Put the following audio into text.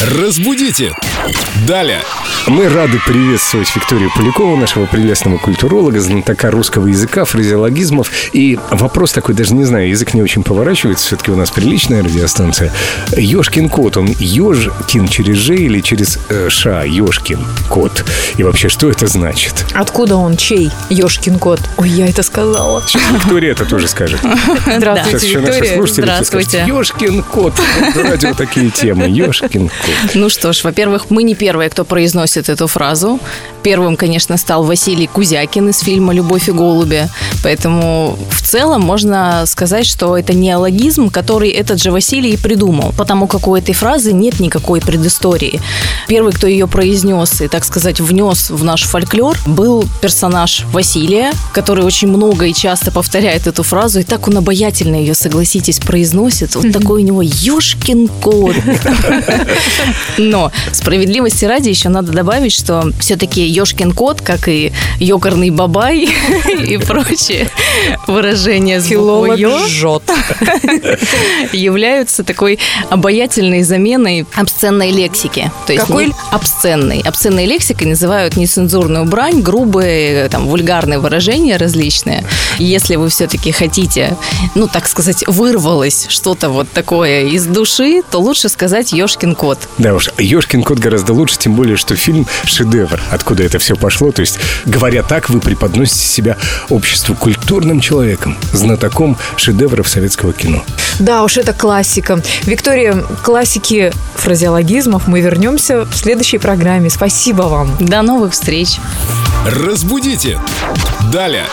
Разбудите! Далее! Мы рады приветствовать Викторию Полякову, нашего прелестного культуролога, знатока русского языка, фразеологизмов. И вопрос такой, даже не знаю, язык не очень поворачивается, все-таки у нас приличная радиостанция. Ёшкин кот, он Ёжкин через Ж или через э, Ша, Ёшкин кот? И вообще, что это значит? Откуда он? Чей? Ёшкин кот. Ой, я это сказала. Сейчас Виктория это тоже скажет. Сейчас Здравствуйте, еще наши Виктория. слушатели Здравствуйте. Ёшкин кот. Радио такие темы. Ёшкин кот. Ну что ж, во-первых, мы не первые, кто произносит эту фразу. Первым, конечно, стал Василий Кузякин из фильма «Любовь и голуби». Поэтому в целом можно сказать, что это неологизм, который этот же Василий и придумал, потому как у этой фразы нет никакой предыстории. Первый, кто ее произнес и, так сказать, внес в наш фольклор, был персонаж Василия, который очень много и часто повторяет эту фразу, и так он обаятельно ее, согласитесь, произносит. Вот такой у него «Ёшкин кот». Но справедливости ради еще надо добавить, что все-таки Ёшкин кот, как и ёкарный бабай и прочие выражения с жжет. являются такой обаятельной заменой обсценной лексики. То есть Какой? не обсценной. Обсценной лексикой называют нецензурную брань, грубые, там, вульгарные выражения различные. Если вы все-таки хотите, ну, так сказать, вырвалось что-то вот такое из души, то лучше сказать «Ёшкин кот». Да уж, Ёшкин кот гораздо лучше, тем более, что фильм шедевр. Откуда это все пошло? То есть, говоря так, вы преподносите себя обществу культурным человеком, знатоком шедевров советского кино. Да уж, это классика. Виктория, к классике фразеологизмов мы вернемся в следующей программе. Спасибо вам. До новых встреч! Разбудите! Далее!